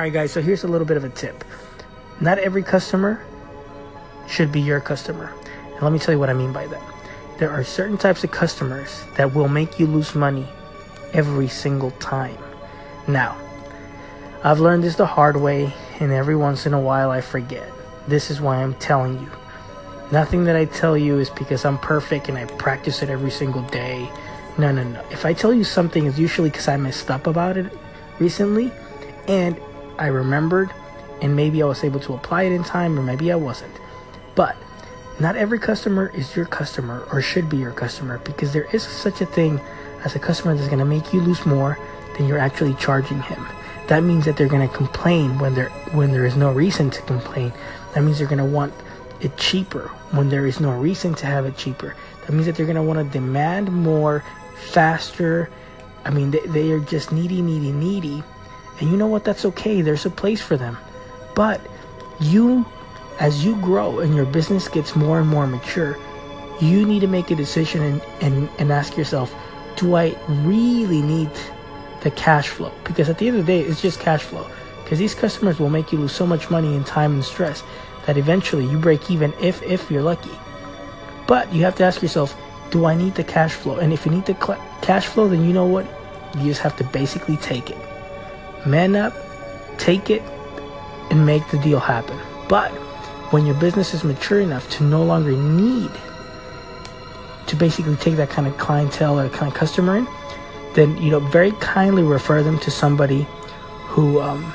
right, guys, so here's a little bit of a tip. Not every customer should be your customer. And let me tell you what I mean by that. There are certain types of customers that will make you lose money every single time. Now, I've learned this the hard way, and every once in a while I forget. This is why I'm telling you. Nothing that I tell you is because I'm perfect and I practice it every single day. No, no, no. If I tell you something, it's usually because I messed up about it recently and I remembered and maybe I was able to apply it in time or maybe I wasn't. But not every customer is your customer or should be your customer because there is such a thing as a customer that's going to make you lose more than you're actually charging him. That means that they're going to complain when there when there is no reason to complain. That means they're going to want it cheaper when there is no reason to have it cheaper. That means that they're going to want to demand more, faster. I mean, they, they are just needy, needy, needy. And you know what? That's okay. There's a place for them. But you, as you grow and your business gets more and more mature, you need to make a decision and, and, and ask yourself, do I really need the cash flow? Because at the end of the day, it's just cash flow. Because these customers will make you lose so much money and time and stress that eventually you break even if if you're lucky. But you have to ask yourself, do I need the cash flow? And if you need the cl- cash flow, then you know what? You just have to basically take it. Man up, take it, and make the deal happen. But when your business is mature enough to no longer need to basically take that kind of clientele or kind of customer in, then you know very kindly refer them to somebody who um,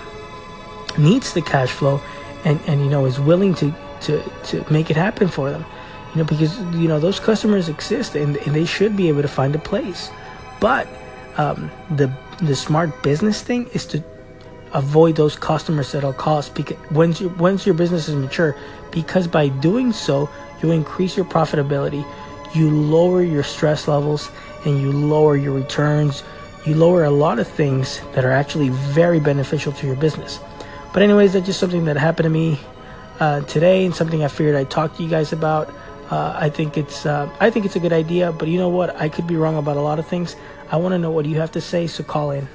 needs the cash flow and, and you know is willing to, to, to make it happen for them you know because you know those customers exist and, and they should be able to find a place but um, the the smart business thing is to avoid those customers at all costs. Because once once your business is mature because by doing so you increase your profitability you lower your stress levels and you lower your returns. You lower a lot of things that are actually very beneficial to your business. But anyways, that's just something that happened to me uh, today, and something I figured I'd talk to you guys about. Uh, I think it's uh, I think it's a good idea, but you know what? I could be wrong about a lot of things. I want to know what you have to say, so call in.